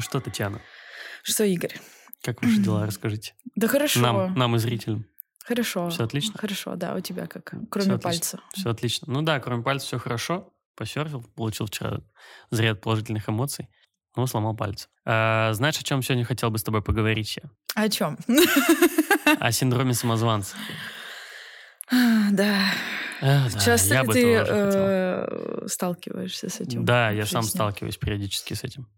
Ну что, Татьяна, Что, Игорь? как ваши дела, расскажите. Да хорошо. Нам, нам и зрителям. Хорошо. Всё отлично? Хорошо, да, у тебя как? Кроме отлично. пальца. Все отлично. Ну да, кроме пальца все хорошо. Посерфил, получил вчера заряд положительных эмоций. Ну, сломал пальцы. А, знаешь, о чем сегодня хотел бы с тобой поговорить я? О чем? О синдроме самозванца. Да. А, да, Часто я ли ты э, сталкиваешься с этим? Да, я сам жизни? сталкиваюсь периодически с этим.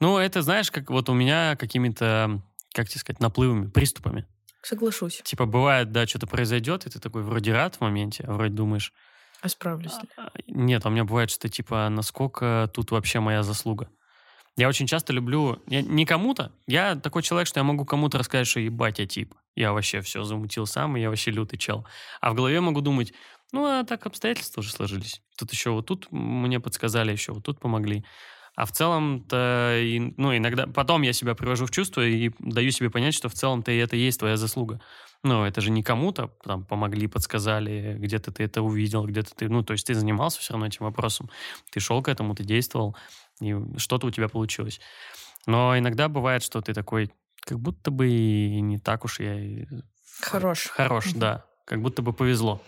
Ну, это, знаешь, как вот у меня какими-то, как тебе сказать, наплывами, приступами. Соглашусь. Типа бывает, да, что-то произойдет, и ты такой вроде рад в моменте, а вроде думаешь, А справлюсь ли? а, нет, а у меня бывает, что типа, насколько тут вообще моя заслуга. Я очень часто люблю, я не кому-то, я такой человек, что я могу кому-то рассказать, что ебать я тип. Я вообще все замутил сам, и я вообще лютый чел. А в голове могу думать, ну, а так обстоятельства уже сложились. Тут еще вот тут мне подсказали, еще вот тут помогли. А в целом-то, ну, иногда... Потом я себя привожу в чувство и даю себе понять, что в целом-то и это и есть твоя заслуга. Ну, это же не кому-то там помогли, подсказали, где-то ты это увидел, где-то ты... Ну, то есть ты занимался все равно этим вопросом. Ты шел к этому, ты действовал, и что-то у тебя получилось. Но иногда бывает, что ты такой, как будто бы и не так уж я... и Хорош. Хорош, да. Как будто бы повезло.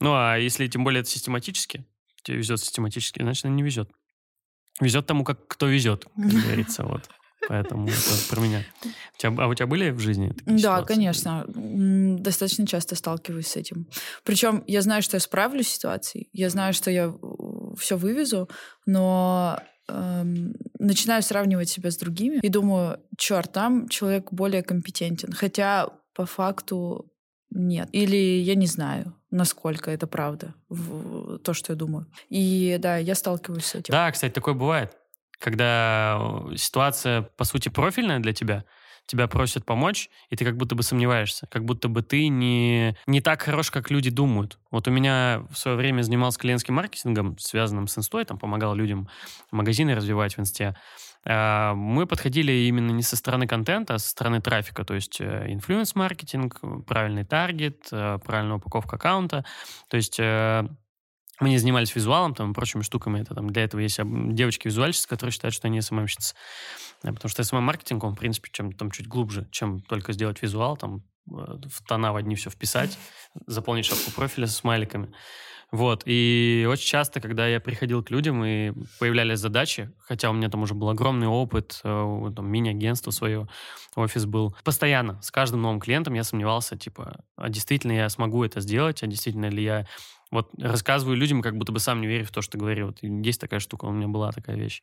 Ну, а если тем более это систематически, тебе везет систематически, значит, не везет. Везет тому, как кто везет, как говорится, вот. Поэтому это про меня. У тебя- а у тебя были в жизни такие Да, ситуации? конечно. Достаточно часто сталкиваюсь с этим. Причем я знаю, что я справлюсь с ситуацией, я знаю, что я все вывезу, но эм, начинаю сравнивать себя с другими и думаю, черт, там человек более компетентен. Хотя по факту нет. Или я не знаю, насколько это правда, в- то, что я думаю. И да, я сталкиваюсь с этим. Да, кстати, такое бывает. Когда э, ситуация, по сути, профильная для тебя, тебя просят помочь, и ты как будто бы сомневаешься, как будто бы ты не, не так хорош, как люди думают. Вот у меня в свое время занимался клиентским маркетингом, связанным с инстой, там помогал людям магазины развивать в инсте. А, Мы подходили именно не со стороны контента, а со стороны трафика, то есть э, influence-маркетинг, правильный таргет, э, правильная упаковка аккаунта. То есть э, мы не занимались визуалом там, и прочими штуками. Это, там, для этого есть девочки-визуальщицы, которые считают, что они СММщицы. Да, Потому что SMM-маркетинг, он, в принципе, чем, там, чуть глубже, чем только сделать визуал, там, э, в тона в одни все вписать, заполнить шапку профиля с смайликами. Вот. И очень часто, когда я приходил к людям и появлялись задачи, хотя у меня там уже был огромный опыт, э, там, мини-агентство свое, офис был. Постоянно, с каждым новым клиентом я сомневался, типа, а действительно я смогу это сделать, а действительно ли я вот рассказываю людям, как будто бы сам не верю в то, что говорю. Вот есть такая штука, у меня была такая вещь.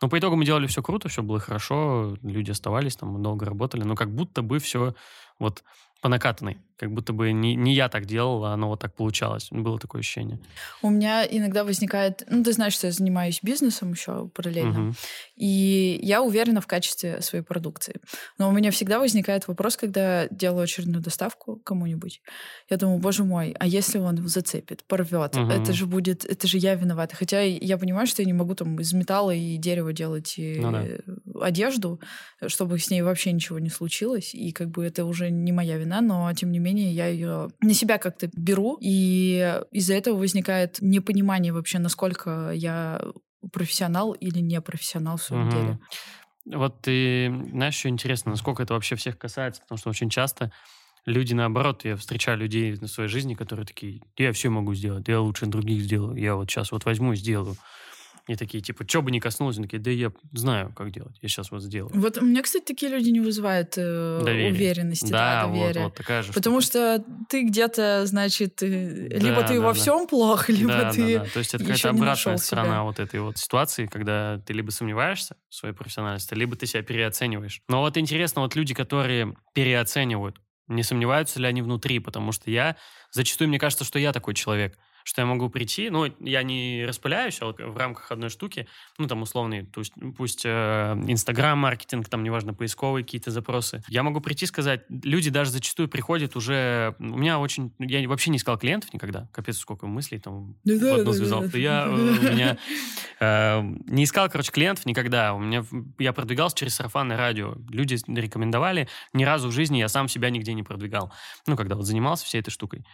Но по итогу мы делали все круто, все было хорошо, люди оставались там, мы долго работали, но как будто бы все вот по накатанной. Как будто бы не, не я так делал, а оно вот так получалось. Было такое ощущение. У меня иногда возникает... Ну, ты знаешь, что я занимаюсь бизнесом еще параллельно. Мгм. И я уверена в качестве своей продукции. Но у меня всегда возникает вопрос, когда делаю очередную доставку кому-нибудь. Я думаю, боже мой, а если он зацепит, порвет? Мгм. Это же будет... Это же я виновата. Хотя я понимаю, что я не могу там из металла и дерева делать и Ну да. одежду, чтобы с ней вообще ничего не случилось. И как бы это уже не моя вина, но тем не менее я ее на себя как-то беру. И из-за этого возникает непонимание вообще, насколько я профессионал или не профессионал в своем Мгм. деле. Вот ты, знаешь, еще интересно, насколько это вообще всех касается, потому что очень часто люди, наоборот, я встречаю людей в своей жизни, которые такие, я все могу сделать, я лучше других сделаю, я вот сейчас вот возьму и сделаю. И такие, типа, что бы ни коснулось, они такие, да я знаю, как делать, я сейчас вот сделаю. Вот у меня, кстати, такие люди не вызывают э, Доверие. уверенности, да, Да, вот, доверия. вот такая же Потому штука. что ты где-то, значит, либо Да, ты да, во да. всем плох, либо да, ты... да, да. То есть это какая-то не обратная сторона себя. вот этой вот ситуации, когда ты либо сомневаешься в своей профессиональности, либо ты себя переоцениваешь. Но вот интересно, вот люди, которые переоценивают, не сомневаются ли они внутри, потому что я зачастую, мне кажется, что я такой человек, что я могу прийти, ну, я не распыляюсь, а вот в рамках одной штуки, ну, там, условный, то есть, пусть э, Инстаграм-маркетинг, там, неважно, поисковые какие-то запросы. Я могу прийти и сказать, люди даже зачастую приходят уже... У меня очень... Я вообще не искал клиентов никогда. Капец, сколько мыслей там в Да-да-да-да-да. одну связал. Да я, э, у меня... э, Не искал, короче, клиентов никогда. У меня... Я продвигался через сарафанное радио. Люди рекомендовали. Ни разу в жизни я сам себя нигде не продвигал. Ну, когда вот занимался всей этой штукой.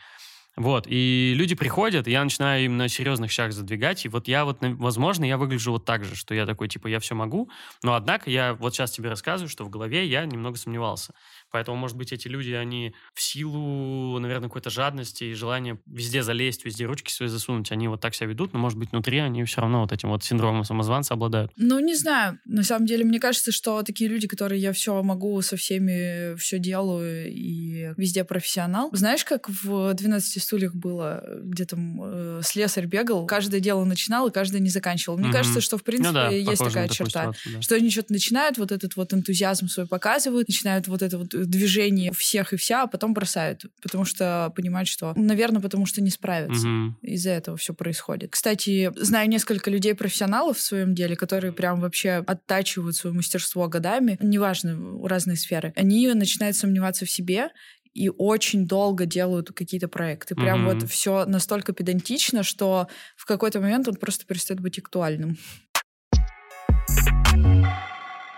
Вот, и люди приходят, и я начинаю им на серьезных щах задвигать, и вот я вот, возможно, я выгляжу вот так же, что я такой, типа, я все могу, но однако я вот сейчас тебе рассказываю, что в голове я немного сомневался. Поэтому, может быть, эти люди, они в силу, наверное, какой-то жадности и желания везде залезть, везде ручки свои засунуть, они вот так себя ведут, но, может быть, внутри они все равно вот этим вот синдромом самозванца обладают. Ну, не знаю. На самом деле, мне кажется, что такие люди, которые я все могу, со всеми все делаю и везде профессионал. Знаешь, как в 12 стульях было, где там э, слесарь бегал, каждое дело начинал и каждое не заканчивал. Мне mm-hmm. кажется, что, в принципе, ну, да, есть такая черта. да. Что они что-то начинают, вот этот вот энтузиазм свой показывают, начинают вот это вот движение всех и вся, а потом бросают, потому что понимают, что, наверное, потому что не справятся. Угу. Из-за этого все происходит. Кстати, знаю несколько людей-профессионалов в своем деле, которые прям вообще оттачивают свое мастерство годами, неважно, разные сферы. Они начинают сомневаться в себе и очень долго делают какие-то проекты. Прям mm вот все настолько педантично, что в какой-то момент он просто перестает быть актуальным.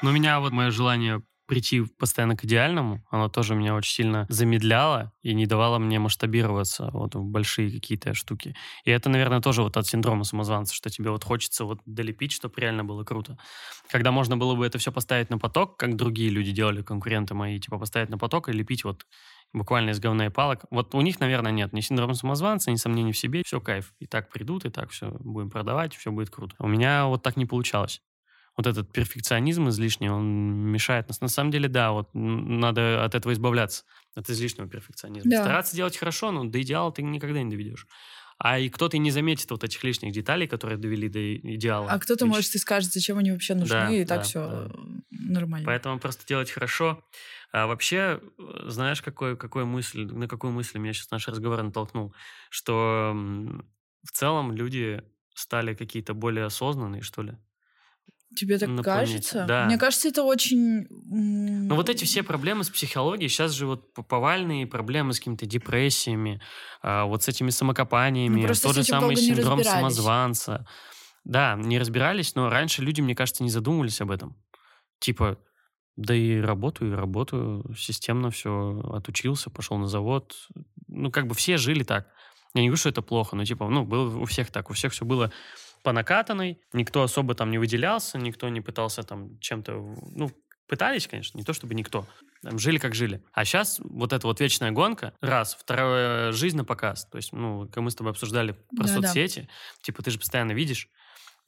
Но у меня вот мое желание прийти постоянно к идеальному, оно тоже меня очень сильно замедляло и не давало мне масштабироваться вот в большие какие-то штуки. И это, наверное, тоже вот от синдрома самозванца, что тебе вот хочется вот долепить, чтобы реально было круто. Когда можно было бы это все поставить на поток, как другие люди делали, конкуренты мои, типа поставить на поток и лепить вот буквально из говна и палок. Вот у них, наверное, нет ни синдрома самозванца, ни сомнений в себе. Все кайф. И так придут, и так все будем продавать, все будет круто. У меня вот так не получалось вот этот перфекционизм излишний, он мешает нас. На самом деле, да, вот надо от этого избавляться, от излишнего перфекционизма. Да. Стараться делать хорошо, но до идеала ты никогда не доведешь. А и кто-то не заметит вот этих лишних деталей, которые довели до идеала. А кто-то, может, и скажет, зачем они вообще нужны, да, и так да, все да. нормально. Поэтому просто делать хорошо. А вообще, знаешь, какой, какой мысль, на какую мысль меня сейчас наш разговор натолкнул? Что в целом люди стали какие-то более осознанные, что ли? Тебе так кажется? Да. Мне кажется, это очень... Но вот эти все проблемы с психологией, сейчас же вот повальные проблемы с какими-то депрессиями, а, вот с этими самокопаниями, ну, тот же самый синдром самозванца. Да, не разбирались, но раньше люди, мне кажется, не задумывались об этом. Типа, да и работаю, и работаю, системно все отучился, пошел на завод. Ну, как бы все жили так. Я не говорю, что это плохо, но типа, ну, было у всех так, у всех все было по накатанной, никто особо там не выделялся, никто не пытался там чем-то, ну, пытались, конечно, не то чтобы никто, там, жили как жили. А сейчас вот эта вот вечная гонка, раз, второе, жизнь на показ, то есть, ну, как мы с тобой обсуждали про да, соцсети, да. типа ты же постоянно видишь,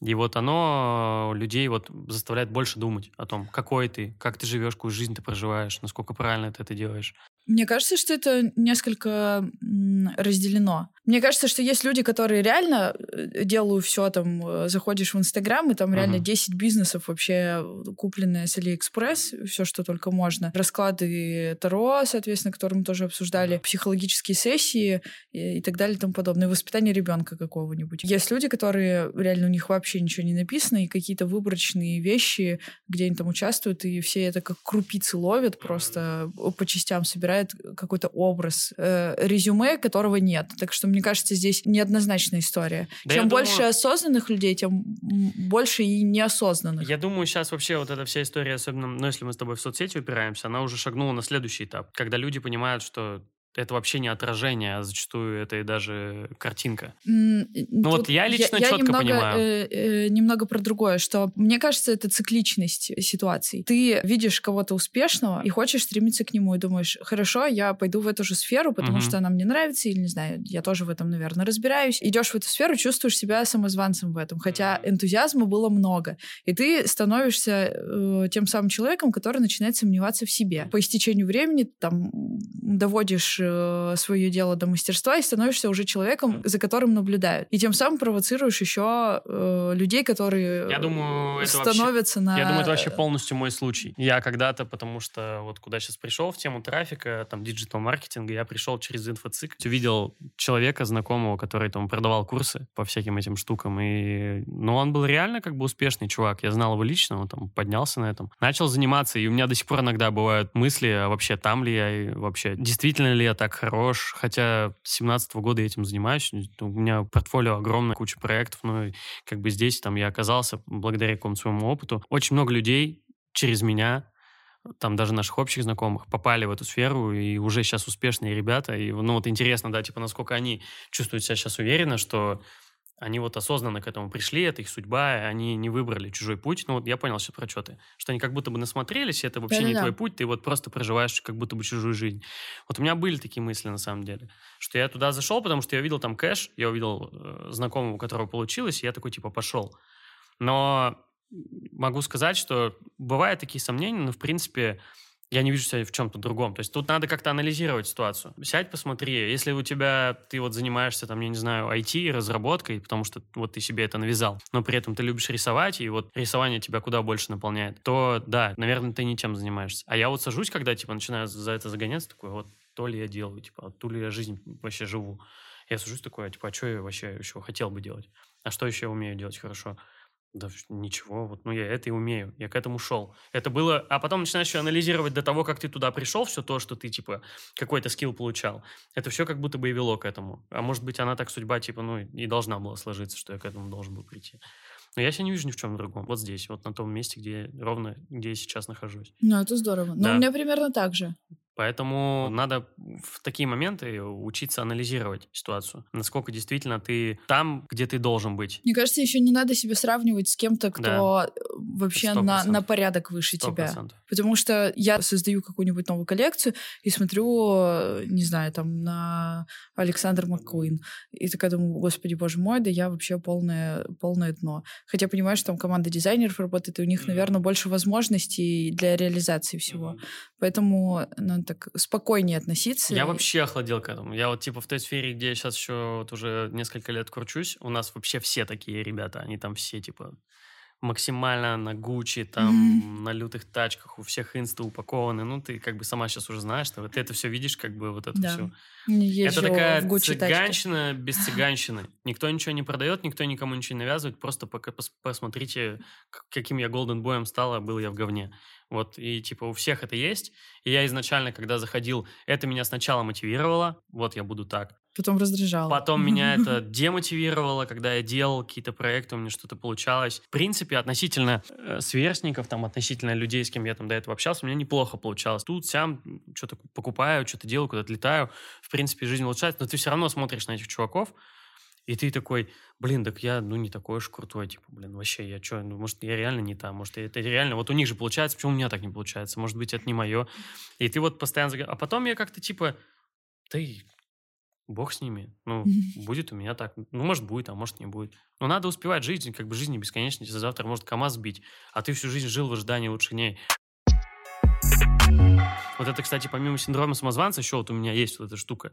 и вот оно людей вот заставляет больше думать о том, какой ты, как ты живешь, какую жизнь ты проживаешь, насколько правильно ты это делаешь. Мне кажется, что это несколько разделено. Мне кажется, что есть люди, которые реально э, делают все, там, э, заходишь в Инстаграм, и там uh-huh. реально 10 бизнесов вообще купленные с Алиэкспресс, все, что только можно. Расклады Таро, соответственно, которые мы тоже обсуждали, психологические сессии и, и так далее и тому подобное, воспитание ребенка какого-нибудь. Есть люди, которые реально у них вообще ничего не написано, и какие-то выборочные вещи, где они там участвуют, и все это как крупицы ловят, просто по частям собирают какой-то образ, э, резюме, которого нет. Так что мне кажется, здесь неоднозначная история. Да Чем больше думаю... осознанных людей, тем больше и неосознанных. Я думаю, сейчас вообще вот эта вся история, особенно, ну, если мы с тобой в соцсети упираемся, она уже шагнула на следующий этап, когда люди понимают, что это вообще не отражение, а зачастую это и даже картинка. Mm, ну вот я лично я, четко я немного, понимаю. Э, э, немного про другое, что мне кажется, это цикличность ситуаций. Ты видишь кого-то успешного и хочешь стремиться к нему, и думаешь, хорошо, я пойду в эту же сферу, потому mm-hmm. что она мне нравится, или, не знаю, я тоже в этом, наверное, разбираюсь. Идешь в эту сферу, чувствуешь себя самозванцем в этом, хотя энтузиазма было много. И ты становишься э, тем самым человеком, который начинает сомневаться в себе. По истечению времени там доводишь свое дело до мастерства и становишься уже человеком, за которым наблюдают. И тем самым провоцируешь еще э, людей, которые я думаю, становятся вообще, на... Я думаю, это вообще полностью мой случай. Я когда-то, потому что вот куда сейчас пришел в тему трафика, там, digital-маркетинга, я пришел через инфоцик, увидел человека знакомого, который там продавал курсы по всяким этим штукам, и... Ну, он был реально как бы успешный чувак. Я знал его лично, он там поднялся на этом. Начал заниматься, и у меня до сих пор иногда бывают мысли, а вообще там ли я, и вообще действительно ли я так хорош, хотя с 17 года я этим занимаюсь, у меня портфолио огромное, куча проектов, но как бы здесь там я оказался благодаря какому-то своему опыту. Очень много людей через меня там даже наших общих знакомых попали в эту сферу и уже сейчас успешные ребята. И, ну, вот интересно, да, типа, насколько они чувствуют себя сейчас уверенно, что они вот осознанно к этому пришли, это их судьба, они не выбрали чужой путь. Ну вот я понял сейчас про что ты. Что они как будто бы насмотрелись, и это вообще Да-да-да. не твой путь, ты вот просто проживаешь как будто бы чужую жизнь. Вот у меня были такие мысли на самом деле, что я туда зашел, потому что я увидел там кэш, я увидел э, знакомого, у которого получилось, и я такой типа пошел. Но могу сказать, что бывают такие сомнения, но в принципе я не вижу себя в чем-то другом. То есть тут надо как-то анализировать ситуацию. Сядь, посмотри. Если у тебя, ты вот занимаешься, там, я не знаю, IT, разработкой, потому что вот ты себе это навязал, но при этом ты любишь рисовать, и вот рисование тебя куда больше наполняет, то да, наверное, ты ничем занимаешься. А я вот сажусь, когда, типа, начинаю за это загоняться, такой, вот то ли я делаю, типа, ту ли я жизнь вообще живу. Я сажусь такой, а, типа, а что я вообще еще хотел бы делать? А что еще я умею делать хорошо? Да ничего, вот, ну я это и умею, я к этому шел. Это было, а потом начинаешь еще анализировать до того, как ты туда пришел, все то, что ты, типа, какой-то скилл получал. Это все как будто бы и вело к этому. А может быть, она так судьба, типа, ну, и должна была сложиться, что я к этому должен был прийти. Но я себя не вижу ни в чем другом. Вот здесь, вот на том месте, где ровно, где я сейчас нахожусь. Ну, это здорово. Но да. у меня примерно так же. Поэтому надо в такие моменты учиться анализировать ситуацию. Насколько действительно ты там, где ты должен быть. Мне кажется, еще не надо себя сравнивать с кем-то, кто да. вообще на, на порядок выше 100%. тебя. Потому что я создаю какую-нибудь новую коллекцию и смотрю, не знаю, там на Александр Маккуин. И такая думаю, господи, боже мой, да я вообще полное, полное дно. Хотя понимаю, что там команда дизайнеров работает, и у них, mm-hmm. наверное, больше возможностей для реализации всего. Mm-hmm. Поэтому ну, так спокойнее относиться. Я и... вообще охладел к этому. Я вот типа в той сфере, где я сейчас еще вот уже несколько лет кручусь, у нас вообще все такие ребята, они там все типа максимально на Гуччи, там, mm-hmm. на лютых тачках, у всех инста упакованы. Ну, ты как бы сама сейчас уже знаешь, что ты это все видишь, как бы вот это да. все. Езжу это такая в цыганщина тачке. без цыганщины. Никто ничего не продает, никто никому ничего не навязывает. Просто пока пос посмотрите, каким я голден боем стала, был я в говне. Вот, и типа у всех это есть. И я изначально, когда заходил, это меня сначала мотивировало. Вот я буду так. Потом раздражало. Потом меня это демотивировало, когда я делал какие-то проекты, у меня что-то получалось. В принципе, относительно э, сверстников, там, относительно людей, с кем я там до этого общался, у меня неплохо получалось. Тут, сям, что-то покупаю, что-то делаю, куда-то летаю. В принципе, жизнь улучшается, но ты все равно смотришь на этих чуваков, и ты такой, блин, так я, ну, не такой уж крутой, типа, блин, вообще, я что, ну, может, я реально не там, может, это реально, вот у них же получается, почему у меня так не получается, может быть, это не мое. И ты вот постоянно... А потом я как-то, типа, ты, бог с ними, ну, будет у меня так, ну, может, будет, а может, не будет. Но надо успевать жить, как бы жизнь не бесконечна, завтра может КамАЗ сбить, а ты всю жизнь жил в ожидании лучших дней. Вот это, кстати, помимо синдрома самозванца, еще вот у меня есть вот эта штука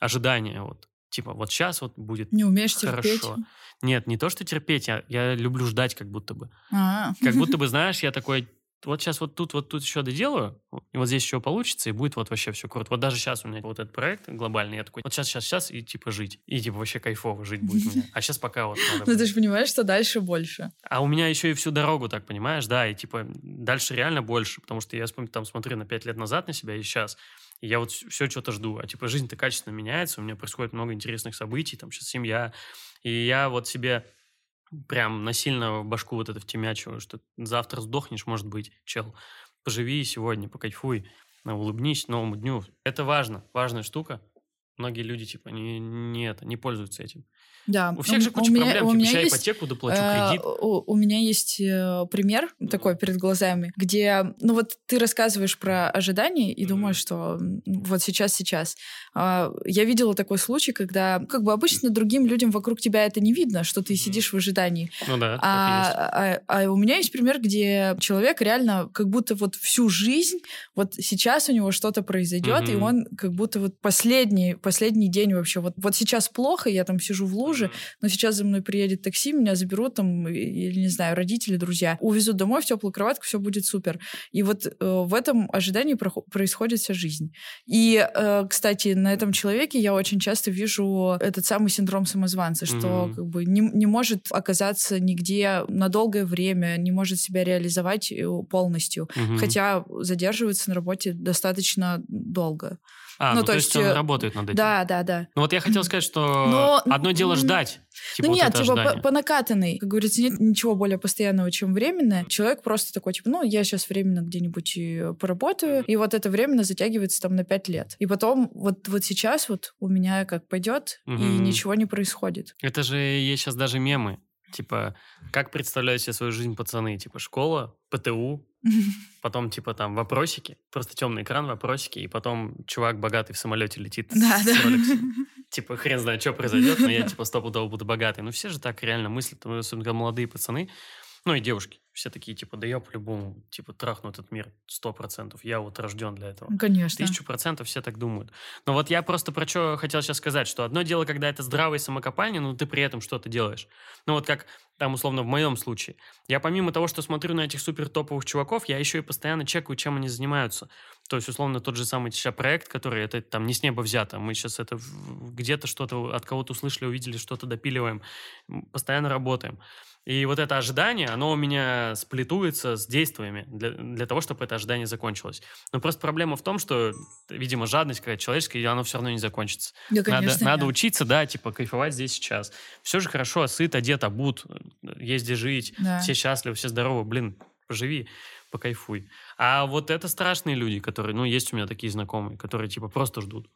ожидания, вот. Типа, вот сейчас вот будет Не умеешь хорошо. терпеть? Нет, не то, что терпеть, я, я люблю ждать как будто бы. А-а-а. Как будто бы, знаешь, я такой, вот сейчас вот тут, вот тут еще доделаю, и вот здесь еще получится, и будет вот вообще все круто. Вот даже сейчас у меня вот этот проект глобальный, я такой, вот сейчас, сейчас, сейчас, и типа жить. И типа вообще кайфово жить будет у меня. А сейчас пока вот надо... Ну ты же понимаешь, что дальше больше. А у меня еще и всю дорогу так, понимаешь, да, и типа дальше реально больше, потому что я там смотрю на пять лет назад на себя и сейчас, и я вот все что-то жду. А типа жизнь-то качественно меняется, у меня происходит много интересных событий, там сейчас семья. И я вот себе прям насильно в башку вот это втемячиваю, что завтра сдохнешь, может быть, чел. Поживи сегодня, покайфуй, улыбнись новому дню. Это важно, важная штука. Многие люди, типа, не, не, это, не пользуются этим. Да. У всех же куча меня, проблем. У типа, меня есть, ипотеку доплачу, э, кредит. У, у меня есть э, пример mm. такой перед глазами, где, ну вот ты рассказываешь про ожидания и mm. думаешь, что вот сейчас, сейчас. Э, я видела такой случай, когда как бы обычно другим людям вокруг тебя это не видно, что ты mm. сидишь в ожидании. Ну да, а, а, а у меня есть пример, где человек реально как будто вот всю жизнь, вот сейчас у него что-то произойдет, mm-hmm. и он как будто вот последний, последний день вообще, вот, вот сейчас плохо, я там сижу в луже, но сейчас за мной приедет такси, меня заберут там, или, не знаю, родители, друзья, увезут домой в теплую кроватку, все будет супер. И вот э, в этом ожидании происходит вся жизнь. И, э, кстати, на этом человеке я очень часто вижу этот самый синдром самозванца, что mm-hmm. как бы не, не может оказаться нигде на долгое время, не может себя реализовать э, полностью, mm-hmm. хотя задерживается на работе достаточно долго. А, ну, то, есть, он э, работает над этим. Да, да, да. Ну вот я хотел сказать, что Но, одно дело ждать. Типа ну вот нет, типа по, по накатанной. Как говорится, нет ничего более постоянного, чем временное. Человек просто такой, типа, ну, я сейчас временно где-нибудь и поработаю, и вот это временно затягивается там на пять лет. И потом вот, вот сейчас вот у меня как пойдет, и Мгм. ничего не происходит. Это же есть сейчас даже мемы. Типа, как представляют себе свою жизнь пацаны? Типа, школа, ПТУ, потом, типа, там, вопросики. Просто темный экран, вопросики, и потом чувак богатый в самолете летит Да, с да. Типа, хрен знает, что произойдет, но я, типа, стопудово буду богатый. Ну, все же так реально мыслят, особенно молодые пацаны, ну, и девушки. Все такие, типа, да я по-любому, типа, трахну этот мир сто процентов. Я вот рожден для этого. Конечно. Тысячу процентов все так думают. Но вот я просто про что хотел сейчас сказать, что одно дело, когда это здравые самокопания, но ты при этом что-то делаешь. Ну вот как там, условно, в моем случае. Я помимо того, что смотрю на этих супер топовых чуваков, я еще и постоянно чекаю, чем они занимаются. То есть, условно, тот же самый сейчас проект, который это там не с неба взято. Мы сейчас это где-то что-то от кого-то услышали, увидели, что-то допиливаем. Постоянно работаем. И вот это ожидание, оно у меня сплетуется с действиями для, для того, чтобы это ожидание закончилось. Но просто проблема в том, что, видимо, жадность какая-то человеческая, и оно все равно не закончится. Да, Надо, конечно. надо нет. учиться, да, типа, кайфовать здесь сейчас. Все же хорошо, сыт, одет, обут, есть где жить, Да. все счастливы, все здоровы, блин, поживи, покайфуй. А вот это страшные люди, которые, ну, есть у меня такие знакомые, которые, типа, просто ждут.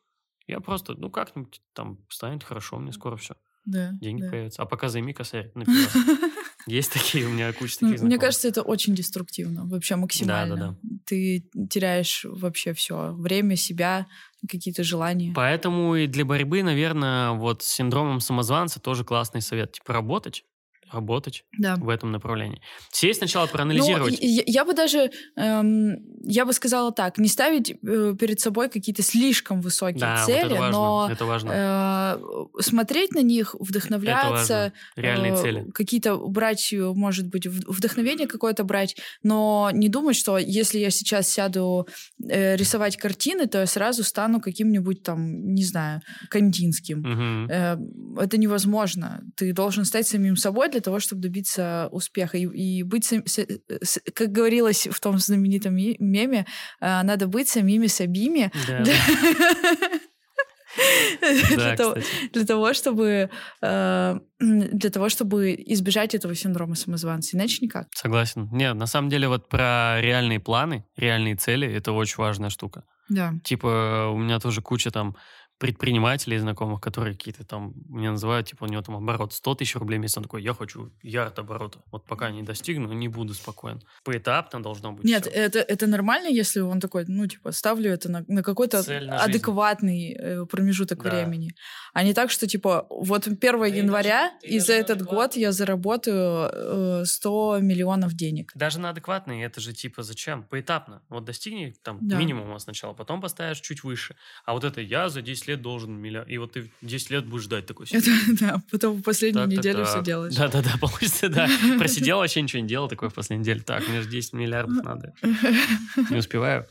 Я просто, ну, как-нибудь там станет хорошо, мне скоро все, Да, деньги да. появятся. А пока займи косарь на пиво. Есть такие, у меня куча таких Мне знакомых. кажется, это очень деструктивно, вообще максимально. да. Ты теряешь вообще все. Время, себя, какие-то желания. Поэтому и для борьбы, наверное, вот с синдромом самозванца тоже классный совет. Типа, работать, работать Да. в этом направлении. Сесть сначала Ну, проанализировать. и- и я бы даже, эм, я бы сказала так, не ставить э, перед собой какие-то слишком высокие да, вот цели, это важно. но это важно. э, смотреть на них, вдохновляться, Реальные э, цели. какие-то брать, э, может быть, вдохновение какое-то брать, но не думать, что если я сейчас сяду э, рисовать картины, то я сразу стану каким-нибудь там, не знаю, Кандинским. Мгм. Э, Это невозможно. Ты должен стать самим собой для того, чтобы добиться успеха. И, и быть, как говорилось в том знаменитом меме, э, надо быть самими собими. Да, Для да, для того- для того, чтобы э, для того, чтобы избежать этого синдрома самозванца. Иначе никак. Согласен. Не, на самом деле вот про реальные планы, реальные цели, это очень важная штука. Да. Типа, у меня тоже куча там предпринимателей знакомых, которые какие-то там мне называют, типа, у него там оборот 100 тысяч рублей в месяц. Он такой, я хочу ярд оборота. Вот пока не достигну, не буду спокоен. Поэтапно должно быть Нет, всё. это, это нормально, если он такой, ну, типа, ставлю это на, на какой-то на жизнь. адекватный э, промежуток Да. времени. А не так, что, типа, вот 1 Ты января, и за этот адекватный. год я заработаю э, 100 миллионов денег. Даже на адекватные, это же типа зачем? Поэтапно. Вот достигни там Да. минимума сначала, потом поставишь чуть выше. А вот это я за 10 лет должен миллиард. И вот ты 10 лет будешь ждать такой. Это, да, потом в последнюю Так, так, неделю все так. делаешь. Да-да-да, получится, да. Просидел, вообще ничего не делал такой в последней неделе. Так, мне же 10 миллиардов надо. Не успеваю.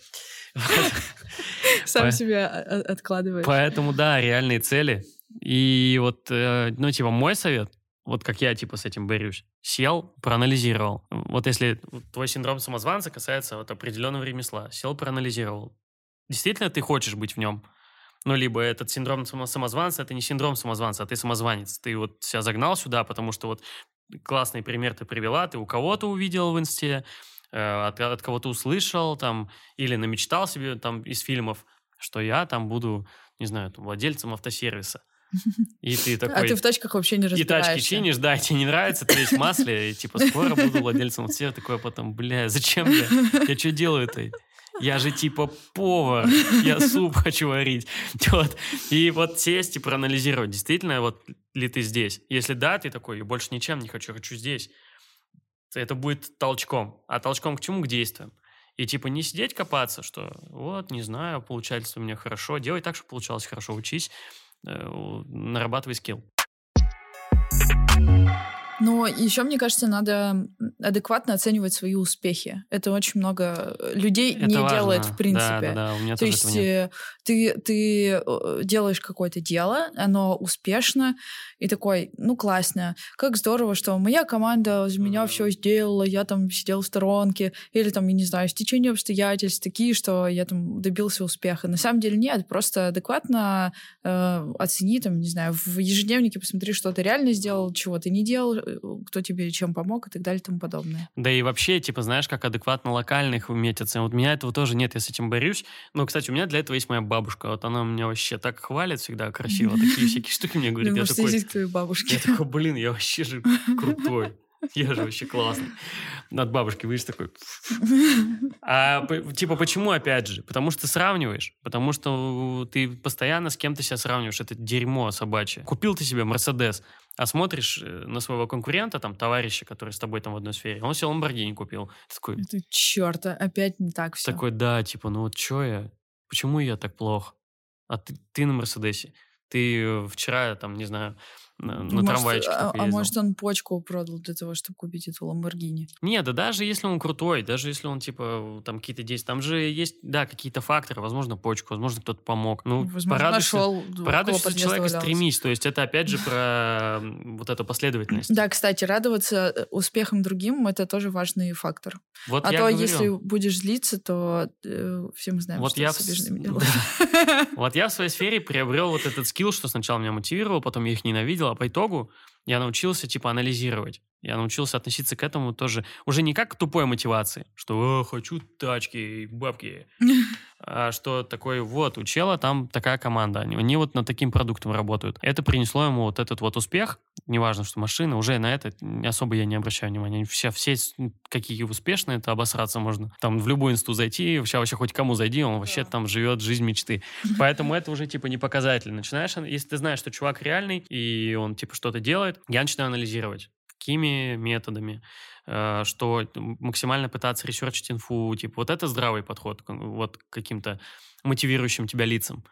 Сам себя о- о- откладываешь. Поэтому, да, реальные цели. И вот, э, ну, типа, мой совет, вот как я, типа, с этим борюсь, сел, проанализировал. Вот если твой синдром самозванца касается вот определенного ремесла, сел, проанализировал. Действительно ты хочешь быть в нем? Ну, либо этот синдром само- самозванца, это не синдром самозванца, а ты самозванец. Ты вот себя загнал сюда, потому что вот классный пример ты привела, ты у кого-то увидел в инсте, э, от, от кого-то услышал, там, или намечтал себе там из фильмов, что я там буду, не знаю, там, владельцем автосервиса. И ты А такой... ты в тачках вообще не И разбираешься. тачки чинишь, да, тебе не нравится, ты весь в масле, и типа скоро буду владельцем автосервиса. Такой потом, бля, зачем я? Я что делаю-то? Я же типа повар, я суп хочу варить. Вот. И вот сесть и проанализировать, действительно вот ли ты здесь. Если да, ты такой, я больше ничем не хочу, хочу здесь. Это будет толчком. А толчком к чему? К действиям. И типа не сидеть копаться, что вот, не знаю, получается у меня хорошо. Делай так, чтобы получалось хорошо. Учись, э, нарабатывай скилл. Но еще, мне кажется, надо адекватно оценивать свои успехи. Это очень много людей Это не важно. делает, в принципе. Да, да, да, у меня То тоже есть нет. э, ты, ты э, делаешь какое-то дело, оно успешно, и такой, ну классно, как здорово, что моя команда за меня Мгм. все сделала, я там сидел в сторонке, или там, я не знаю, стечение обстоятельств такие, что я там добился успеха. На самом деле нет, просто адекватно э, оцени, там, не знаю, в ежедневнике посмотри, что ты реально сделал, чего ты не делал, э, кто тебе чем помог и так далее и тому подобное. Да и вообще, типа, знаешь, как адекватно локальных оценивать. Вот у меня этого тоже нет, я с этим борюсь. Но, кстати, у меня для этого есть моя бабушка. Вот она меня вообще так хвалит всегда красиво. Такие всякие штуки мне говорит. Я такой, к твоей бабушке. я такой, блин, я вообще же крутой. Я же вообще классный. От бабушки, видишь, такой... А типа почему опять же? Потому что ты сравниваешь. Потому что ты постоянно с кем-то себя сравниваешь. Это дерьмо собачье. Купил ты себе Мерседес, а смотришь э, на своего конкурента, там, товарища, который с тобой там в одной сфере, он себе Ламборгини купил. Ты такой, Это черт, опять не так все. такой, да, типа, ну вот что я? Почему я так плох? А ты, ты на Мерседесе. Ты э, вчера, там, не знаю, на, на трамвайчике а, а может, он почку продал для того, чтобы купить эту Ламборгини? Нет, да даже если он крутой, даже если он, типа, там какие-то действия, там же есть, да, какие-то факторы, возможно, почку, возможно, кто-то помог. Ну, Возможно, порадуйся, нашел, порадуйся человека, валялся. стремись. То есть это, опять же, про вот эту последовательность. Да, кстати, радоваться э, успехам другим это тоже важный фактор. Вот а то, говорю. если будешь злиться, то э, все мы знаем, Вот что я с в обиженными делают. Вот я в своей сфере приобрел вот этот скилл, что сначала меня мотивировал, потом я их ненавидел, по итогу я научился, типа, анализировать. Я научился относиться к этому тоже уже не как к тупой мотивации, что «О, хочу тачки, и бабки», а что такой, вот, у чела там такая команда, они, они вот над таким продуктом работают. Это принесло ему вот этот вот успех, неважно, что машина, уже на это особо я не обращаю внимания. Все, все какие успешные, это обосраться можно. Там в любую инсту зайти, вообще, вообще хоть кому зайди, он вообще там живет жизнь мечты. Поэтому это уже типа не показатель. Начинаешь, если ты знаешь, что чувак реальный, и он типа что-то делает, я начинаю анализировать. Какими методами, э, что максимально пытаться ресерчить инфу, типа вот это здравый подход вот каким-то мотивирующим тебя лицам.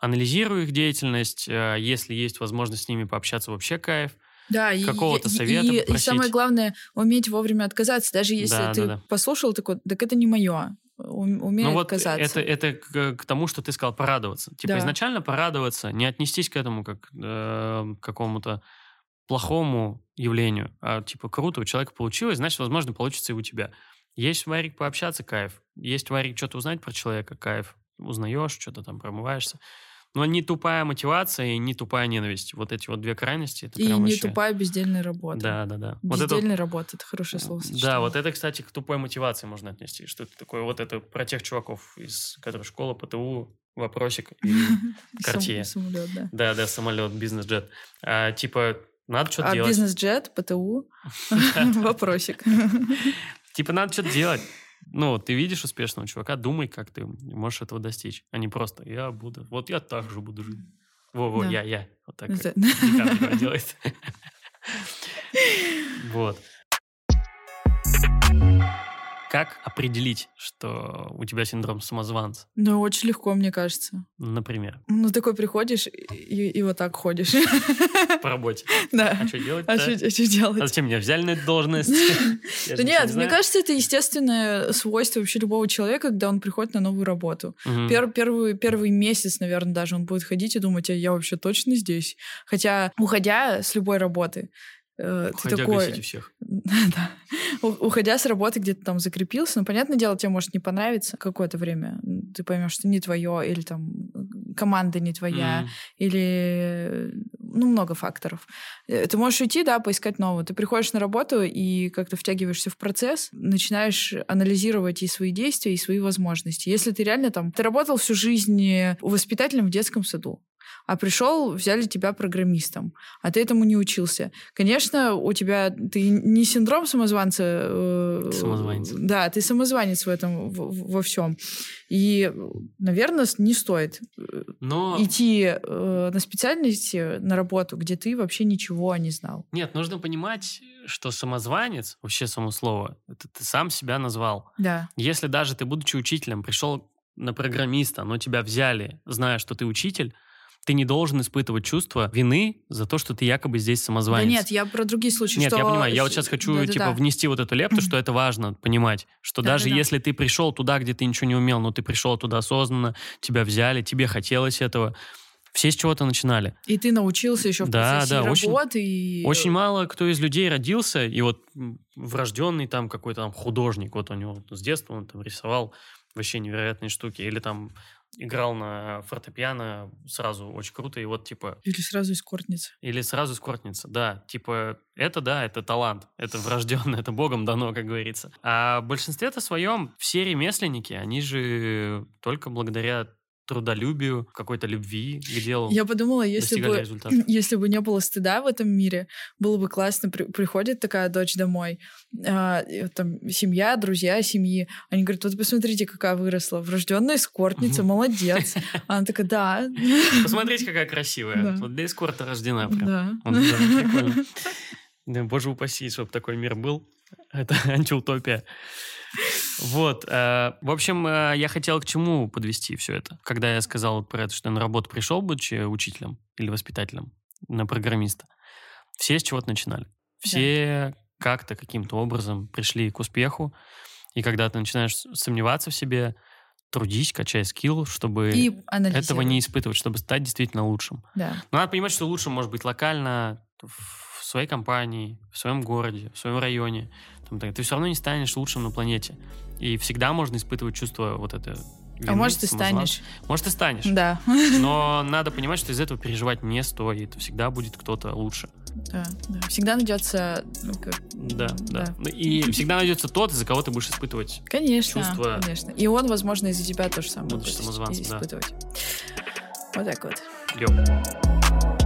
Анализирую их деятельность, э, если есть возможность с ними пообщаться, вообще кайф. Да, Какого-то и, совета и, и самое главное, уметь вовремя отказаться, даже если Да, ты да, да. послушал такой, так это не мое. Умей Ну вот отказаться. это, это к, к тому, что ты сказал, порадоваться. Типа Да. изначально порадоваться, не отнестись к этому как э, к какому-то плохому явлению, а типа круто, у человека получилось, значит, возможно, получится и у тебя. Есть варик пообщаться, кайф. Есть варик что-то узнать про человека, кайф. Узнаешь, что-то там промываешься. Но не тупая мотивация и не тупая ненависть. Вот эти вот две крайности. Это И прям не вообще- тупая бездельная работа. Да, да, да. Вот это Бездельная работа это хорошее слово. да, вот это, кстати, к тупой мотивации можно отнести. Что это такое? Вот это про тех чуваков, из которых школа, ПТУ, вопросик и Cartier. Самолет, да. Да, да, самолет, бизнес-джет. А, типа, надо что-то А делать. бизнес-джет, ПТУ, вопросик. Типа, надо что-то делать. Ну, ты видишь успешного чувака, думай, как ты можешь этого достичь. А не просто, я буду, вот я так же буду жить. Во-во, я, я. Вот так, делает. Вот. Как определить, что у тебя синдром самозванца, Ну, очень легко, мне кажется. например, Ну, такой приходишь и, и вот так ходишь. по работе? Да. А что делать-то? А что А делать? зачем меня взяли на эту должность? Да нет, не мне кажется, это естественное свойство вообще любого человека, когда он приходит на новую работу. Первый месяц, наверное, даже он будет ходить и думать, а я вообще точно здесь? Хотя, уходя с любой работы, э, ты Хотя такой... всех. Да. Уходя с работы, где-то там закрепился, ну, понятное дело, тебе может не понравиться какое-то время. Ты поймешь, что не твое, или там команда не твоя, М. или ну, много факторов. Э, Ты можешь уйти, да, поискать нового. Ты приходишь на работу и как-то втягиваешься в процесс, начинаешь анализировать и свои действия, и свои возможности. Если ты реально там... Ты работал всю жизнь э, воспитателем в детском саду, а пришел, взяли тебя программистом, а ты этому не учился. Конечно, у тебя ты не синдром самозванца. э, Самозванец. Да, ты самозванец в этом в- во всем. И, наверное, не стоит э, Но идти э, на специальности, на работу, где ты вообще ничего не знал. нет, нужно понимать, что самозванец, вообще само слово, это ты сам себя назвал. Да. Если даже ты, будучи учителем, пришел на программиста, но тебя взяли, зная, что ты учитель, ты не должен испытывать чувство вины за то, что ты якобы здесь самозванец. Да нет, я про другие случаи. Нет, что... я понимаю. Я вот сейчас хочу, Да-да-да. типа, внести вот эту лепту, что это важно понимать. Что даже Да-да-да. если ты пришел туда, где ты ничего не умел, но ты пришел туда осознанно, тебя взяли, тебе хотелось этого. Все с чего-то начинали. И ты научился еще в Да, процессе да, очень- работы. и... Очень мало кто из людей родился, и вот врожденный там какой-то там художник, вот у него с детства он там рисовал вообще невероятные штуки, или там играл на фортепиано сразу очень круто, и вот типа Или сразу эскортница. Или сразу скортница, да. Типа, это да, это талант, это врожденно, это богом дано, как говорится. А в большинстве-то своем все ремесленники, они же только благодаря трудолюбию, какой-то любви к делу Я подумала, если бы, результата. если бы не было стыда в этом мире, было бы классно. При- приходит такая дочь домой, а, там семья, друзья семьи. Они говорят, вот посмотрите, какая выросла. Врожденная эскортница, молодец. Она такая, да. Посмотрите, какая красивая. Вот для эскорта рождена прям. Да, боже упаси, чтобы такой мир был. Это антиутопия. Вот. э, В общем, э, я хотел к чему подвести все это. Когда я сказал про это, что я на работу пришел, будучи учителем или воспитателем на программиста, все с чего-то начинали. Все как-то, каким-то образом пришли к успеху. И когда ты начинаешь сомневаться в себе, трудись, качай скилл, чтобы этого не испытывать, чтобы стать действительно лучшим. Да. Но надо понимать, что лучше может быть локально, в своей компании, в своем городе, в своем районе. Там, ты все равно не станешь лучшим на планете. И всегда можно испытывать чувство вот это А вины, может, и самозванства. станешь. Может, и станешь. Да. Но надо понимать, что из этого переживать не стоит. Всегда будет кто-то лучше. Да, да. Всегда найдется... ну, как- Да, да. Ну, И всегда найдется тот, из-за кого ты будешь испытывать. Конечно, Чувство- конечно. И он, возможно, из-за тебя тоже самое будет самозванцем, да. испытывать. Вот так вот. Йоу.